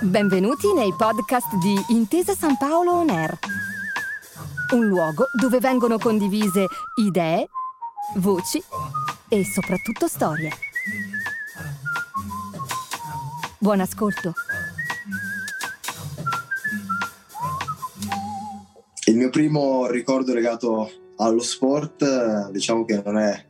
Benvenuti nei podcast di Intesa San Paolo On Air, un luogo dove vengono condivise idee, voci e soprattutto storie. Buon ascolto. Il mio primo ricordo legato allo sport, diciamo che non è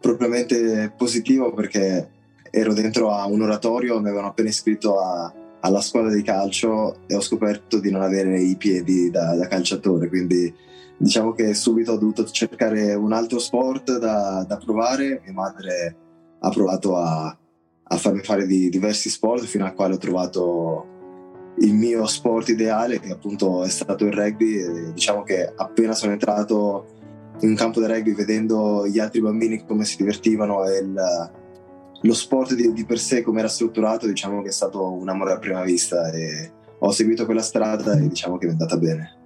propriamente positivo perché ero dentro a un oratorio, mi avevano appena iscritto a alla squadra di calcio e ho scoperto di non avere i piedi da, da calciatore, quindi diciamo che subito ho dovuto cercare un altro sport da, da provare. Mia madre ha provato a, a, farmi fare di diversi sport fino a quale ho trovato il mio sport ideale, che appunto è stato il rugby. Diciamo che appena sono entrato in un campo di rugby vedendo gli altri bambini come si divertivano e il, lo sport di, di per sé come era strutturato diciamo che è stato un amore a prima vista e ho seguito quella strada e diciamo che è andata bene.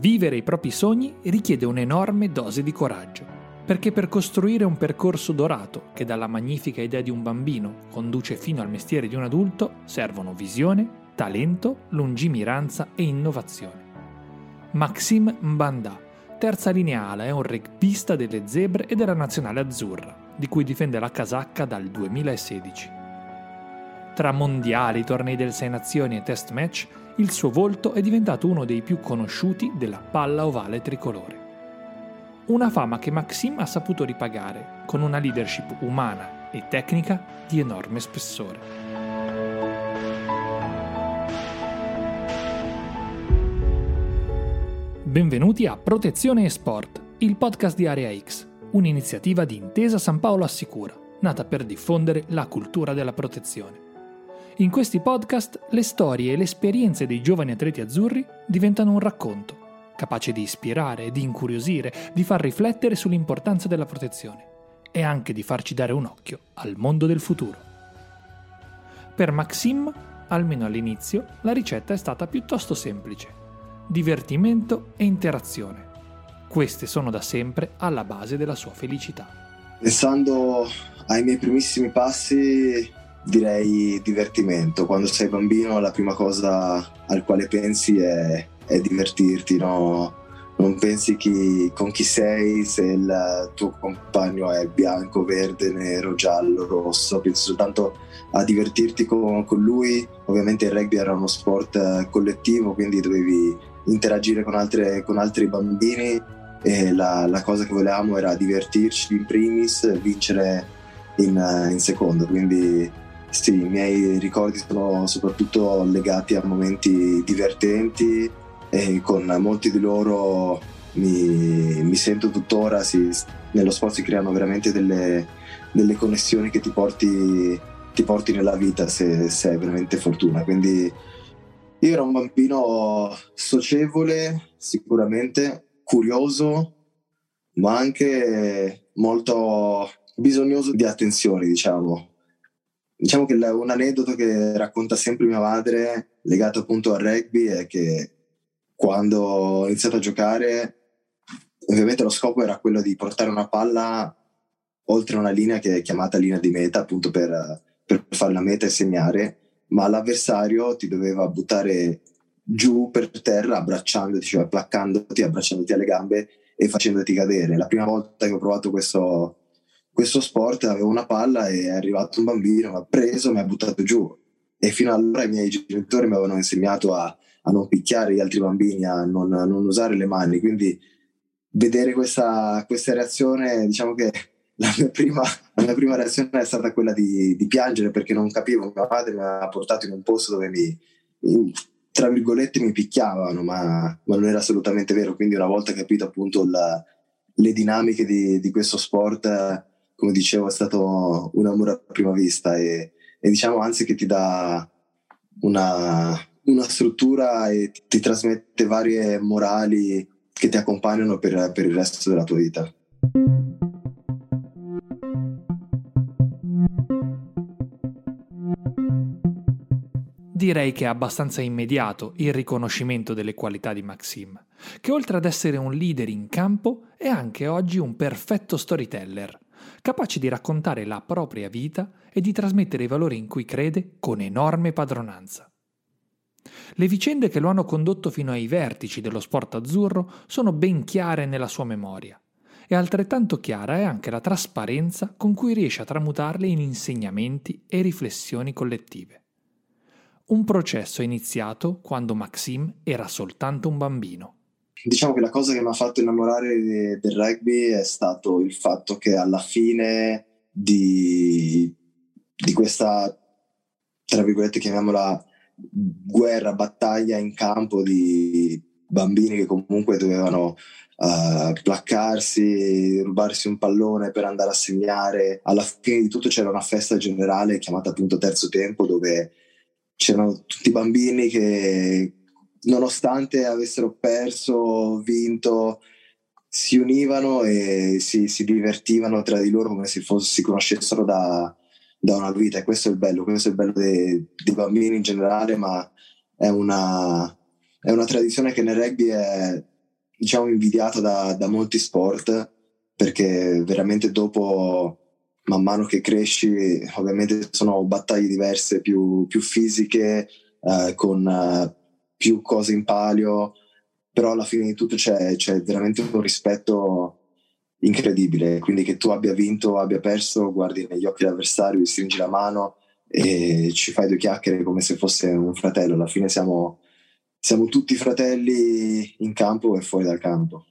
Vivere i propri sogni richiede un'enorme dose di coraggio, perché per costruire un percorso dorato che dalla magnifica idea di un bambino conduce fino al mestiere di un adulto servono visione, talento, lungimiranza e innovazione. Maxime Mbanda, terza lineale, è un rugbista delle zebre e della nazionale azzurra di cui difende la casacca dal 2016. Tra mondiali, tornei del Sei Nazioni e test match, il suo volto è diventato uno dei più conosciuti della palla ovale tricolore. Una fama che Maxim ha saputo ripagare con una leadership umana e tecnica di enorme spessore. Benvenuti a Protezione e Sport, il podcast di Area X un'iniziativa di Intesa San Paolo Assicura, nata per diffondere la cultura della protezione. In questi podcast le storie e le esperienze dei giovani atleti azzurri diventano un racconto, capace di ispirare, di incuriosire, di far riflettere sull'importanza della protezione e anche di farci dare un occhio al mondo del futuro. Per Maxim, almeno all'inizio, la ricetta è stata piuttosto semplice. Divertimento e interazione queste sono da sempre alla base della sua felicità. Pensando ai miei primissimi passi, direi divertimento. Quando sei bambino la prima cosa al quale pensi è, è divertirti, no? non pensi chi, con chi sei, se il tuo compagno è bianco, verde, nero, giallo, rosso, pensi soltanto a divertirti con, con, lui. Ovviamente il rugby era uno sport collettivo, quindi dovevi interagire con, altre, con altri bambini e la, la, cosa che volevamo era divertirci in primis, vincere in, in, secondo, quindi sì, i miei ricordi sono soprattutto legati a momenti divertenti e con molti di loro mi, mi sento tuttora, si, nello sport si creano veramente delle, delle connessioni che ti porti, ti porti nella vita se, se hai veramente fortuna. Quindi io ero un bambino socievole sicuramente, curioso, ma anche molto bisognoso di attenzioni, diciamo. Diciamo che un aneddoto che racconta sempre mia madre, legato appunto al rugby, è che quando ho iniziato a giocare, ovviamente lo scopo era quello di portare una palla oltre una linea che è chiamata linea di meta, appunto per, per fare la meta e segnare, ma l'avversario ti doveva buttare giù per terra abbracciandoti, cioè placcandoti, abbracciandoti alle gambe e facendoti cadere. La prima volta che ho provato questo, questo sport avevo una palla e è arrivato un bambino, mi ha preso, mi ha buttato giù e fino allora i miei genitori mi avevano insegnato a, a non picchiare gli altri bambini, a non, a non usare le mani, quindi vedere questa, questa reazione, diciamo che la mia, prima, la mia prima, reazione è stata quella di, di, piangere perché non capivo, mia madre mi ha portato in un posto dove mi, tra virgolette mi picchiavano, ma, ma, non era assolutamente vero. Quindi una volta capito appunto la, le dinamiche di, di, questo sport, come dicevo, è stato un amore a prima vista e, e diciamo anzi che ti dà una, una struttura e ti, trasmette varie morali che ti accompagnano per, per il resto della tua vita. Direi che è abbastanza immediato il riconoscimento delle qualità di Maxim, che oltre ad essere un leader in campo è anche oggi un perfetto storyteller, capace di raccontare la propria vita e di trasmettere i valori in cui crede con enorme padronanza. Le vicende che lo hanno condotto fino ai vertici dello sport azzurro sono ben chiare nella sua memoria e altrettanto chiara è anche la trasparenza con cui riesce a tramutarle in insegnamenti e riflessioni collettive. Un processo iniziato quando Maxime era soltanto un bambino. Diciamo che la cosa che mi ha fatto innamorare de- del rugby è stato il fatto che alla fine di, di questa, tra virgolette, chiamiamola guerra, battaglia in campo di bambini che comunque dovevano uh, placcarsi, rubarsi un pallone per andare a segnare. Alla fine di tutto c'era una festa generale chiamata appunto Terzo Tempo dove c'erano tutti i bambini che nonostante avessero perso, vinto, si univano e si, si divertivano tra di loro come se fosse, si conoscessero da, da, una vita. E questo è il bello, questo è il bello dei, dei bambini in generale, ma è una, è una tradizione che nel rugby è diciamo invidiata da, da molti sport perché veramente dopo man mano che cresci ovviamente sono battaglie diverse più, più fisiche eh, con eh, più cose in palio però alla fine di tutto c'è, c'è, veramente un rispetto incredibile. Quindi che tu abbia vinto o abbia perso guardi negli occhi dell'avversario gli stringi la mano e ci fai due chiacchiere come se fosse un fratello. Alla fine siamo siamo tutti fratelli in campo e fuori dal campo.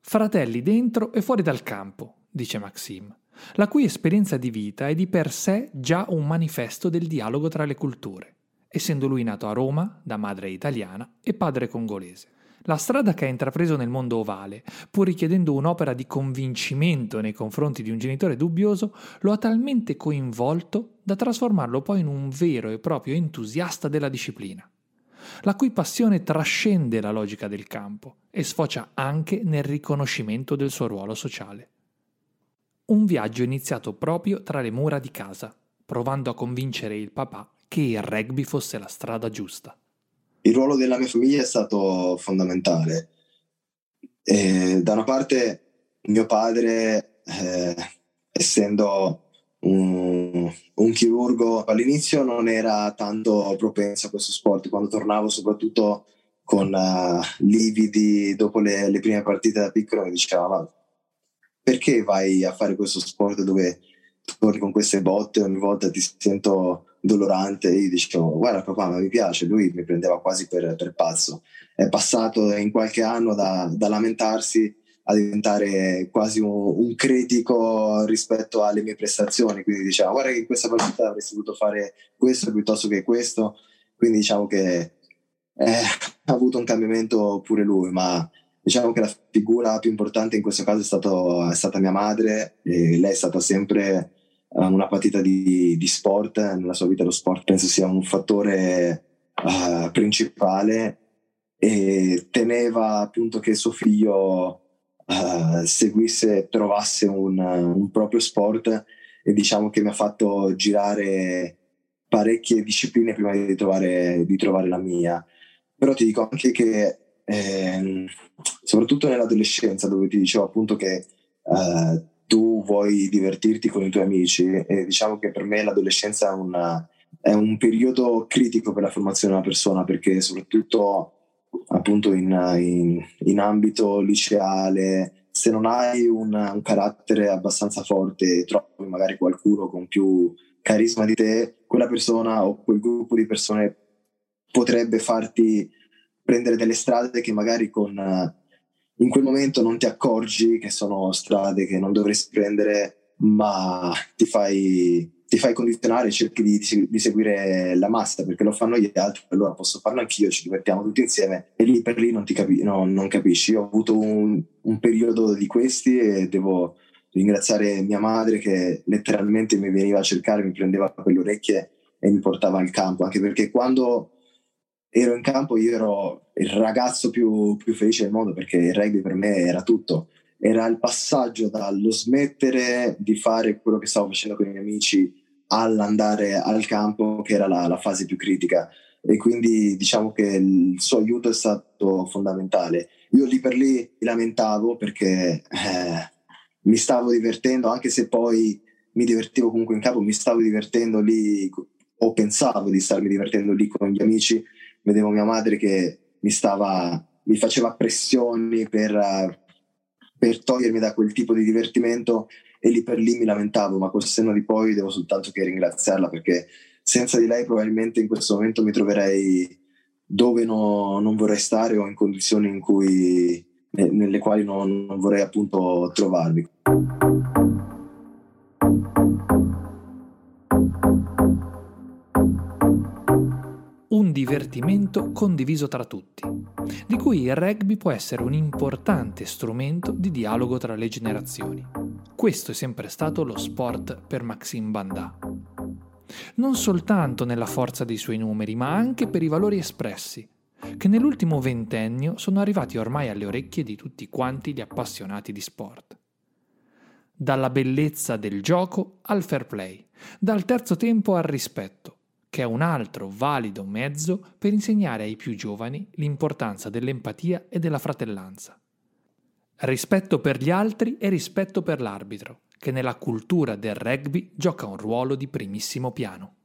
Fratelli dentro e fuori dal campo, dice Maxim, la cui esperienza di vita è di per sé già un manifesto del dialogo tra le culture, essendo lui nato a Roma da madre italiana e padre congolese. La strada che ha intrapreso nel mondo ovale, pur richiedendo un'opera di convincimento nei confronti di un genitore dubbioso, lo ha talmente coinvolto da trasformarlo poi in un vero e proprio entusiasta della disciplina la cui passione trascende la logica del campo e sfocia anche nel riconoscimento del suo ruolo sociale. Un viaggio iniziato proprio tra le mura di casa, provando a convincere il papà che il rugby fosse la strada giusta. Il ruolo della mia famiglia è stato fondamentale. E da una parte mio padre, eh, essendo un, un, chirurgo all'inizio non era tanto propenso a questo sport. Quando tornavo, soprattutto con uh, lividi dopo le, le, prime partite da piccolo, mi diceva: perché vai a fare questo sport dove torni con queste botte ogni volta ti sento dolorante? E io dicevo: Guarda, papà, ma mi piace. Lui mi prendeva quasi per, per pazzo. È passato in qualche anno da, da lamentarsi a diventare quasi un, un, critico rispetto alle mie prestazioni. Quindi diciamo, guarda che in questa partita avresti dovuto fare questo piuttosto che questo. Quindi diciamo che eh, ha avuto un cambiamento pure lui, ma diciamo che la figura più importante in questo caso è, stato, è stata mia madre. E lei è stata sempre uh, una partita di, di, sport. Nella sua vita lo sport penso sia un fattore uh, principale e teneva appunto che suo figlio uh, seguisse, trovasse un, un, proprio sport e diciamo che mi ha fatto girare parecchie discipline prima di trovare, di trovare la mia. Però ti dico anche che eh, soprattutto nell'adolescenza dove ti dicevo appunto che uh, tu vuoi divertirti con i tuoi amici e diciamo che per me l'adolescenza è, una, è un periodo critico per la formazione di una persona perché soprattutto appunto in, in, in ambito liceale, se non hai un, un, carattere abbastanza forte e trovi magari qualcuno con più carisma di te, quella persona o quel gruppo di persone potrebbe farti prendere delle strade che magari con, in quel momento non ti accorgi che sono strade che non dovresti prendere, ma ti fai ti fai condizionare cerchi di, di, seguire la massa perché lo fanno gli altri, allora posso farlo anch'io, ci divertiamo tutti insieme e lì per lì non, capi, no, non capisci. Io ho avuto un, un, periodo di questi e devo ringraziare mia madre che letteralmente mi veniva a cercare, mi prendeva per le orecchie e mi portava al campo, anche perché quando ero in campo io ero il ragazzo più, più felice del mondo perché il rugby per me era tutto era il passaggio dallo smettere di fare quello che stavo facendo con i miei amici all'andare al campo, che era la, la, fase più critica. E quindi diciamo che il suo aiuto è stato fondamentale. Io lì per lì mi lamentavo perché eh, mi stavo divertendo, anche se poi mi divertivo comunque in campo, mi stavo divertendo lì o pensavo di starmi divertendo lì con gli amici, vedevo mia madre che mi stava, mi faceva pressioni per, per togliermi da quel tipo di divertimento e lì per lì mi lamentavo, ma col senno di poi devo soltanto che ringraziarla perché senza di lei probabilmente in questo momento mi troverei dove no, non vorrei stare o in condizioni in cui, nelle quali non, non vorrei appunto trovarmi. Divertimento condiviso tra tutti, di cui il rugby può essere un importante strumento di dialogo tra le generazioni. Questo è sempre stato lo sport per Maxime Banda. Non soltanto nella forza dei suoi numeri, ma anche per i valori espressi, che nell'ultimo ventennio sono arrivati ormai alle orecchie di tutti quanti gli appassionati di sport. Dalla bellezza del gioco al fair play, dal terzo tempo al rispetto, che è un altro valido mezzo per insegnare ai più giovani l'importanza dell'empatia e della fratellanza. Rispetto per gli altri e rispetto per l'arbitro, che nella cultura del rugby gioca un ruolo di primissimo piano.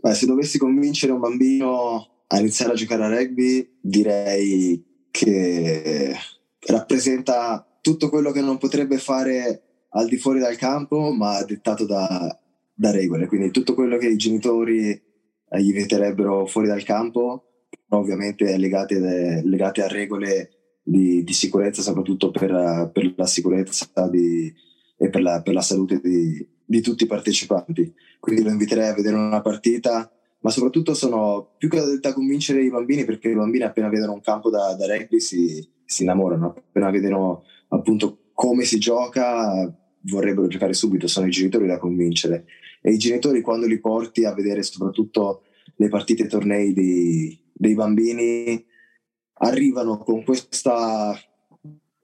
Beh, se dovessi convincere un bambino a iniziare a giocare a rugby, direi che rappresenta tutto quello che non potrebbe fare al di fuori dal campo, ma dettato da, da regole, quindi tutto quello che i genitori eh, gli vieterebbero fuori dal campo, ovviamente legate, legate a regole di, di, sicurezza, soprattutto per, per la sicurezza di, e per la, per la salute di, di, tutti i partecipanti. Quindi lo inviterei a vedere una partita, ma soprattutto sono più che da convincere i bambini, perché i bambini appena vedono un campo da, da rugby si, si innamorano, appena vedono appunto come si gioca vorrebbero giocare subito, sono i genitori da convincere e i genitori quando li porti a vedere soprattutto le partite e tornei dei, dei bambini arrivano con questa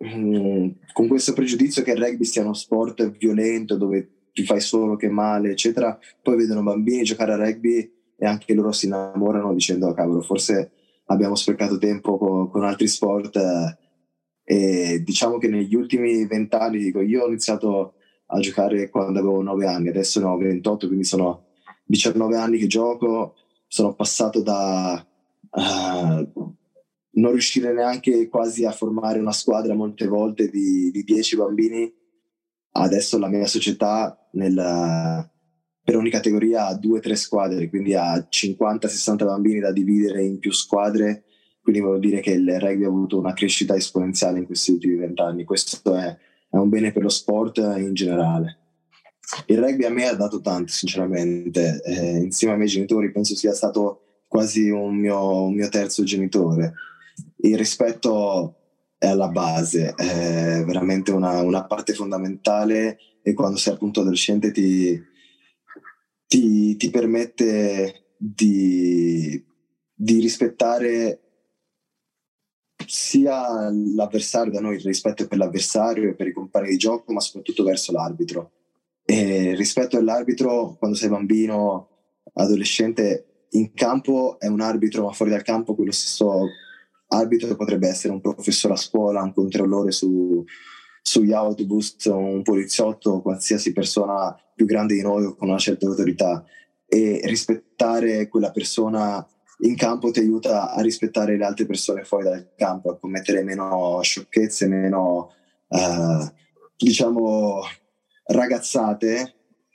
mm, con questo pregiudizio che il rugby sia uno sport violento dove ti fai solo che male eccetera poi vedono bambini giocare a rugby e anche loro si innamorano dicendo oh, cavolo forse abbiamo sprecato tempo con, con altri sport e diciamo che negli ultimi vent'anni dico io ho iniziato a giocare quando avevo 9 anni, adesso ne ho 28, quindi sono 19 anni che gioco, sono passato da uh, non riuscire neanche quasi a formare una squadra molte volte di, di 10 bambini, adesso la mia società nel, per ogni categoria ha 2-3 squadre, quindi ha 50-60 bambini da dividere in più squadre, quindi vuol dire che il rugby ha avuto una crescita esponenziale in questi ultimi vent'anni, questo è è un bene per lo sport in generale. Il rugby a me ha dato tanto, sinceramente. Eh, insieme ai miei genitori penso sia stato quasi un mio, un mio terzo genitore. Il rispetto è alla base, è veramente una, una parte fondamentale e quando sei appunto adolescente ti, ti, ti permette di, di rispettare sia l'avversario da noi, il rispetto per l'avversario e per i compagni di gioco, ma soprattutto verso l'arbitro. E rispetto all'arbitro, quando sei bambino, adolescente, in campo è un arbitro, ma fuori dal campo quello stesso arbitro potrebbe essere un professore a scuola, un controllore su, sugli autobus, un poliziotto, qualsiasi persona più grande di noi o con una certa autorità. E rispettare quella persona in campo ti aiuta a rispettare le altre persone fuori dal campo, a commettere meno sciocchezze, meno uh, diciamo ragazzate.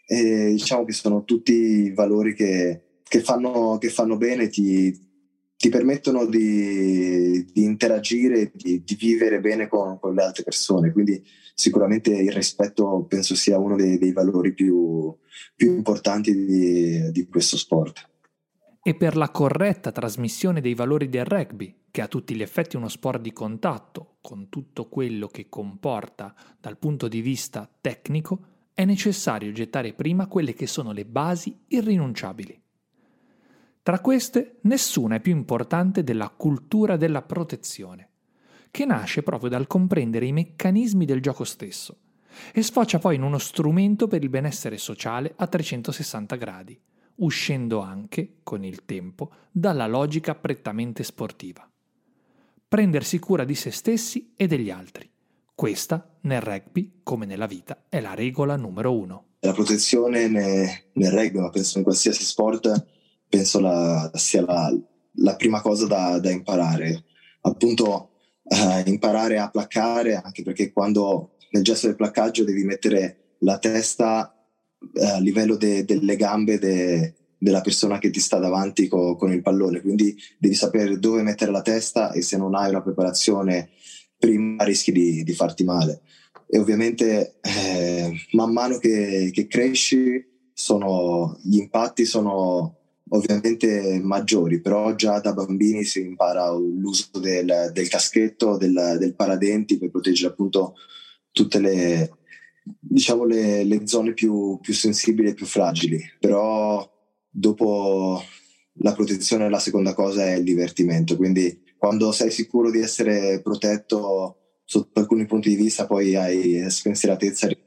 E diciamo che sono tutti valori che, che, fanno, che fanno, bene, ti, ti permettono di, di interagire, di, di, vivere bene con, con, le altre persone. Quindi sicuramente il rispetto penso sia uno dei, dei valori più, più importanti di, di questo sport e per la corretta trasmissione dei valori del rugby, che è a tutti gli effetti uno sport di contatto, con tutto quello che comporta dal punto di vista tecnico, è necessario gettare prima quelle che sono le basi irrinunciabili. Tra queste, nessuna è più importante della cultura della protezione, che nasce proprio dal comprendere i meccanismi del gioco stesso e sfocia poi in uno strumento per il benessere sociale a 360 gradi uscendo anche, con il tempo, dalla logica prettamente sportiva. Prendersi cura di se stessi e degli altri, Questa, nel rugby, come nella vita, è la regola numero uno. La protezione nel rugby, ma penso in qualsiasi sport, penso la, sia la, la, prima cosa da, da imparare. Appunto, eh, imparare a placcare, anche perché quando nel gesto del placcaggio devi mettere la testa a livello de, delle gambe de, della persona che ti sta davanti co, con il pallone, quindi devi sapere dove mettere la testa e se non hai una preparazione prima rischi di, di farti male. E ovviamente eh, man mano che, che cresci sono, gli impatti sono ovviamente maggiori, però già da bambini si impara l'uso del, del caschetto, del, del, paradenti per proteggere appunto tutte le, diciamo le, le zone più, più, sensibili e più fragili. Però dopo la protezione la seconda cosa è il divertimento, quindi quando sei sicuro di essere protetto sotto alcuni punti di vista poi hai spensieratezza e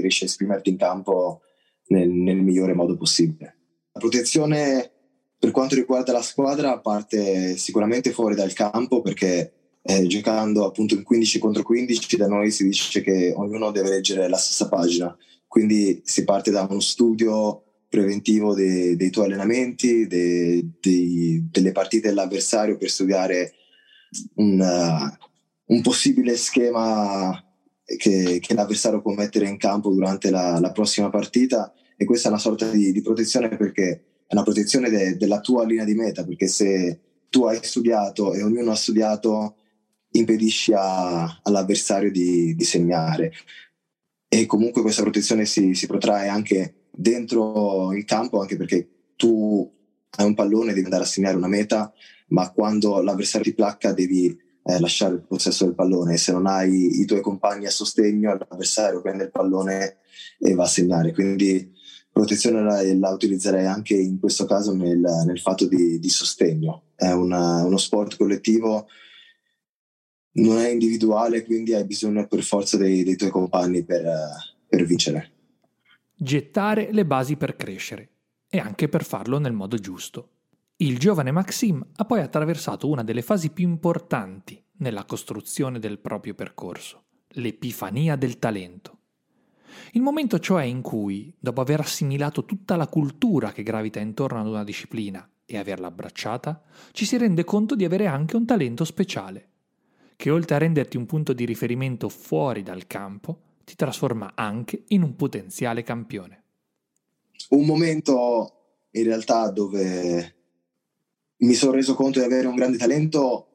riesci a esprimerti in campo nel, nel migliore modo possibile. La protezione per quanto riguarda la squadra parte sicuramente fuori dal campo perché eh, giocando appunto in 15 contro 15 da noi si dice che ognuno deve leggere la stessa pagina, quindi si parte da uno studio preventivo dei, dei tuoi allenamenti, dei, dei, delle partite dell'avversario per studiare un, uh, un possibile schema che, che, l'avversario può mettere in campo durante la, la, prossima partita. E questa è una sorta di, di protezione perché è una protezione de, della tua linea di meta perché se tu hai studiato e ognuno ha studiato impedisci a, all'avversario di, di, segnare e comunque questa protezione si, si protrae anche dentro il campo anche perché tu hai un pallone, devi andare a segnare una meta, ma quando l'avversario ti placca devi eh, lasciare il possesso del pallone. Se non hai i tuoi compagni a sostegno, l'avversario prende il pallone e va a segnare. Quindi protezione la, la utilizzerei anche in questo caso nel, nel fatto di, di, sostegno. È una, uno sport collettivo, non è individuale, quindi hai bisogno per forza dei, dei tuoi compagni per, per vincere gettare le basi per crescere e anche per farlo nel modo giusto. Il giovane Maxim ha poi attraversato una delle fasi più importanti nella costruzione del proprio percorso, l'epifania del talento. Il momento cioè in cui, dopo aver assimilato tutta la cultura che gravita intorno ad una disciplina e averla abbracciata, ci si rende conto di avere anche un talento speciale, che oltre a renderti un punto di riferimento fuori dal campo, ti trasforma anche in un potenziale campione. Un momento in realtà dove mi sono reso conto di avere un grande talento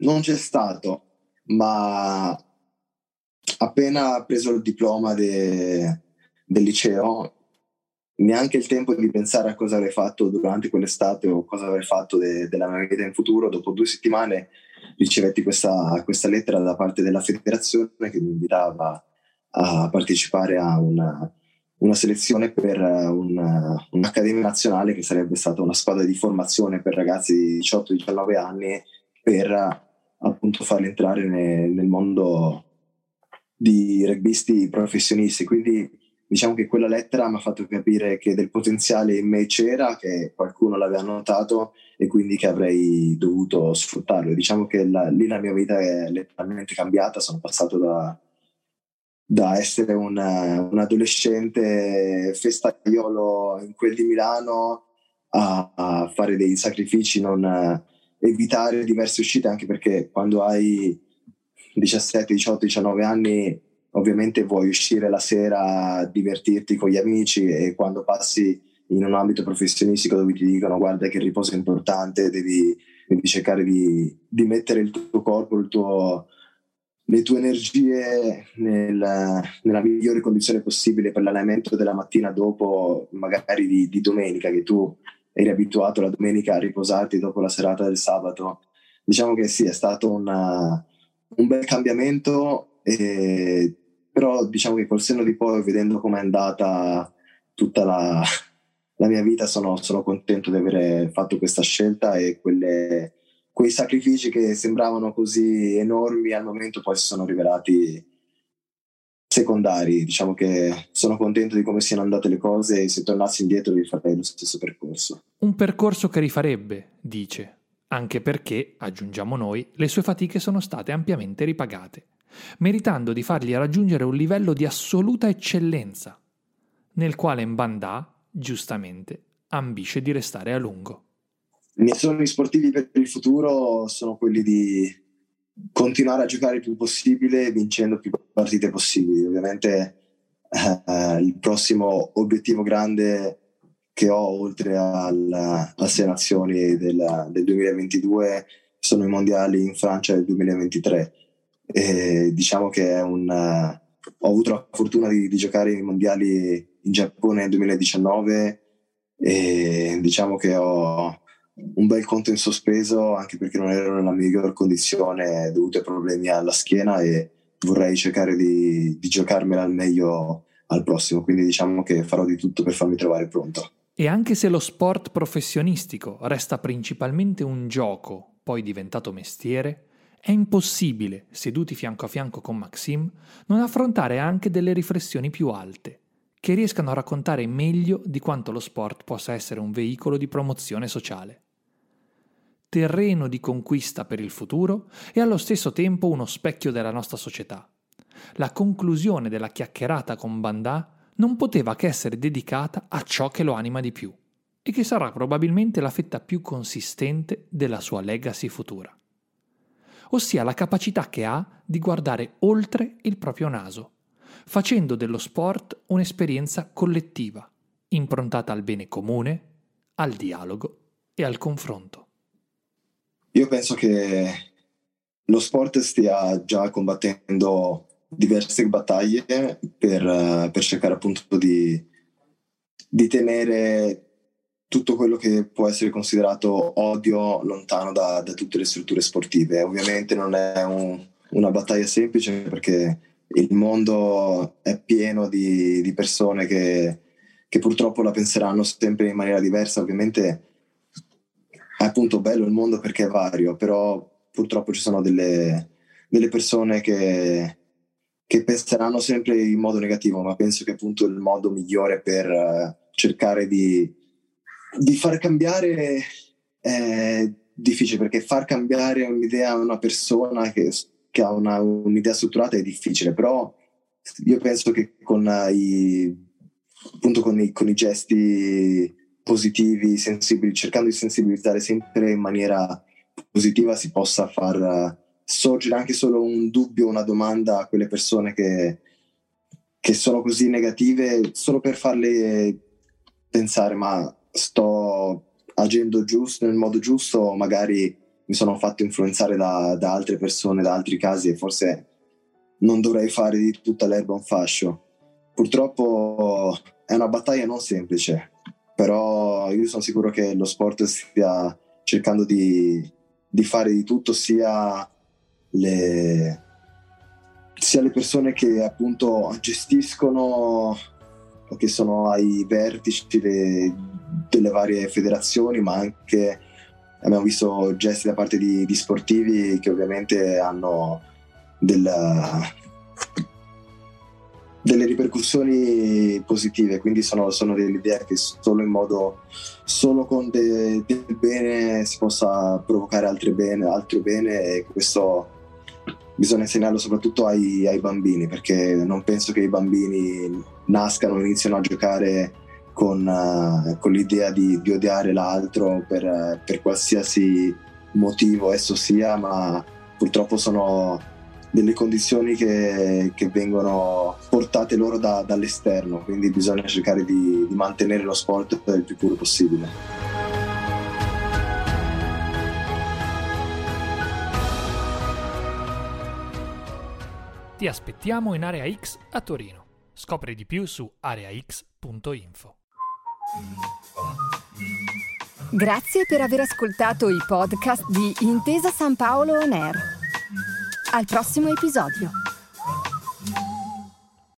non c'è stato, ma appena preso il diploma de, del liceo, neanche il tempo di pensare a cosa avrei fatto durante quell'estate o cosa avrei fatto de, della mia vita in futuro, dopo due settimane ricevetti questa, questa, lettera da parte della federazione che mi invitava a partecipare a una, una selezione per una, un'accademia nazionale che sarebbe stata una squadra di formazione per ragazzi di 18-19 anni per appunto farli entrare nel, nel mondo di rugbisti professionisti. Quindi diciamo che quella lettera mi ha fatto capire che del potenziale in me c'era, che qualcuno l'aveva notato e quindi che avrei dovuto sfruttarlo. Diciamo che la, lì la mia vita è letteralmente cambiata, sono passato da, da essere un, un, adolescente festaiolo in quel di Milano a, a fare dei sacrifici, non evitare diverse uscite, anche perché quando hai 17, 18, 19 anni ovviamente vuoi uscire la sera, divertirti con gli amici e quando passi in un ambito professionistico dove ti dicono guarda che il riposo è importante, devi, devi cercare di, di, mettere il tuo corpo, il tuo, le tue energie nel, nella migliore condizione possibile per l'allenamento della mattina dopo, magari di, di, domenica, che tu eri abituato la domenica a riposarti dopo la serata del sabato. Diciamo che sì, è stato una, un bel cambiamento e però diciamo che col senno di poi, vedendo com'è andata tutta la, la mia vita, sono, sono, contento di aver fatto questa scelta e quelle, quei sacrifici che sembravano così enormi al momento poi si sono rivelati secondari. Diciamo che sono contento di come siano andate le cose e se tornassi indietro rifarei lo stesso percorso. Un percorso che rifarebbe, dice, anche perché, aggiungiamo noi, le sue fatiche sono state ampiamente ripagate, meritando di fargli raggiungere un livello di assoluta eccellenza, nel quale Mbanda, giustamente, ambisce di restare a lungo. I miei sogni sportivi per il futuro sono quelli di continuare a giocare il più possibile vincendo più partite possibili. Ovviamente eh, il prossimo obiettivo grande che ho oltre al, a sei nazioni del, del, 2022 sono i mondiali in Francia del 2023. E diciamo che è un, ho avuto la fortuna di, di giocare i mondiali in Giappone nel 2019 e diciamo che ho un bel conto in sospeso anche perché non ero nella miglior condizione dovuto ai problemi alla schiena e vorrei cercare di, di giocarmela al meglio al prossimo quindi diciamo che farò di tutto per farmi trovare pronto e anche se lo sport professionistico resta principalmente un gioco poi diventato mestiere è impossibile, seduti fianco a fianco con Maxim, non affrontare anche delle riflessioni più alte, che riescano a raccontare meglio di quanto lo sport possa essere un veicolo di promozione sociale. Terreno di conquista per il futuro e allo stesso tempo uno specchio della nostra società. La conclusione della chiacchierata con Bandà non poteva che essere dedicata a ciò che lo anima di più e che sarà probabilmente la fetta più consistente della sua legacy futura, ossia la capacità che ha di guardare oltre il proprio naso facendo dello sport un'esperienza collettiva, improntata al bene comune, al dialogo e al confronto. Io penso che lo sport stia già combattendo diverse battaglie per, per cercare appunto di, di, tenere tutto quello che può essere considerato odio lontano da, da tutte le strutture sportive. Ovviamente non è un, una battaglia semplice perché il mondo è pieno di, di persone che, che, purtroppo la penseranno sempre in maniera diversa. Ovviamente è appunto bello il mondo perché è vario, però purtroppo ci sono delle, delle persone che, che, penseranno sempre in modo negativo, ma penso che appunto il modo migliore per uh, cercare di, di far cambiare è difficile perché far cambiare un'idea a una persona che che ha una, un'idea strutturata è difficile, però io penso che con i, appunto con i, con i gesti positivi, sensibili, cercando di sensibilizzare sempre in maniera positiva si possa far sorgere anche solo un dubbio, una domanda a quelle persone che, che sono così negative, solo per farle pensare ma sto agendo giusto, nel modo giusto, magari mi sono fatto influenzare da, da, altre persone, da altri casi e forse non dovrei fare di tutta l'erba un fascio. Purtroppo è una battaglia non semplice, però io sono sicuro che lo sport stia cercando di, di fare di tutto sia le, sia le persone che appunto gestiscono o che sono ai vertici de, delle varie federazioni, ma anche abbiamo visto gesti da parte di, di sportivi che ovviamente hanno della, delle ripercussioni positive, quindi sono, sono dell'idea che solo in modo, solo con de, del bene si possa provocare bene, altro bene e questo bisogna insegnarlo soprattutto ai, ai bambini perché non penso che i bambini nascano e iniziano a giocare con, uh, con l'idea di, di, odiare l'altro per, per, qualsiasi motivo esso sia, ma purtroppo sono delle condizioni che, che vengono portate loro da, dall'esterno, quindi bisogna cercare di, di mantenere lo sport il più puro possibile. Ti aspettiamo in Area X a Torino. Scopri di più su areax.info. Grazie per aver ascoltato i podcast di Intesa San Paolo On Air. Al prossimo episodio.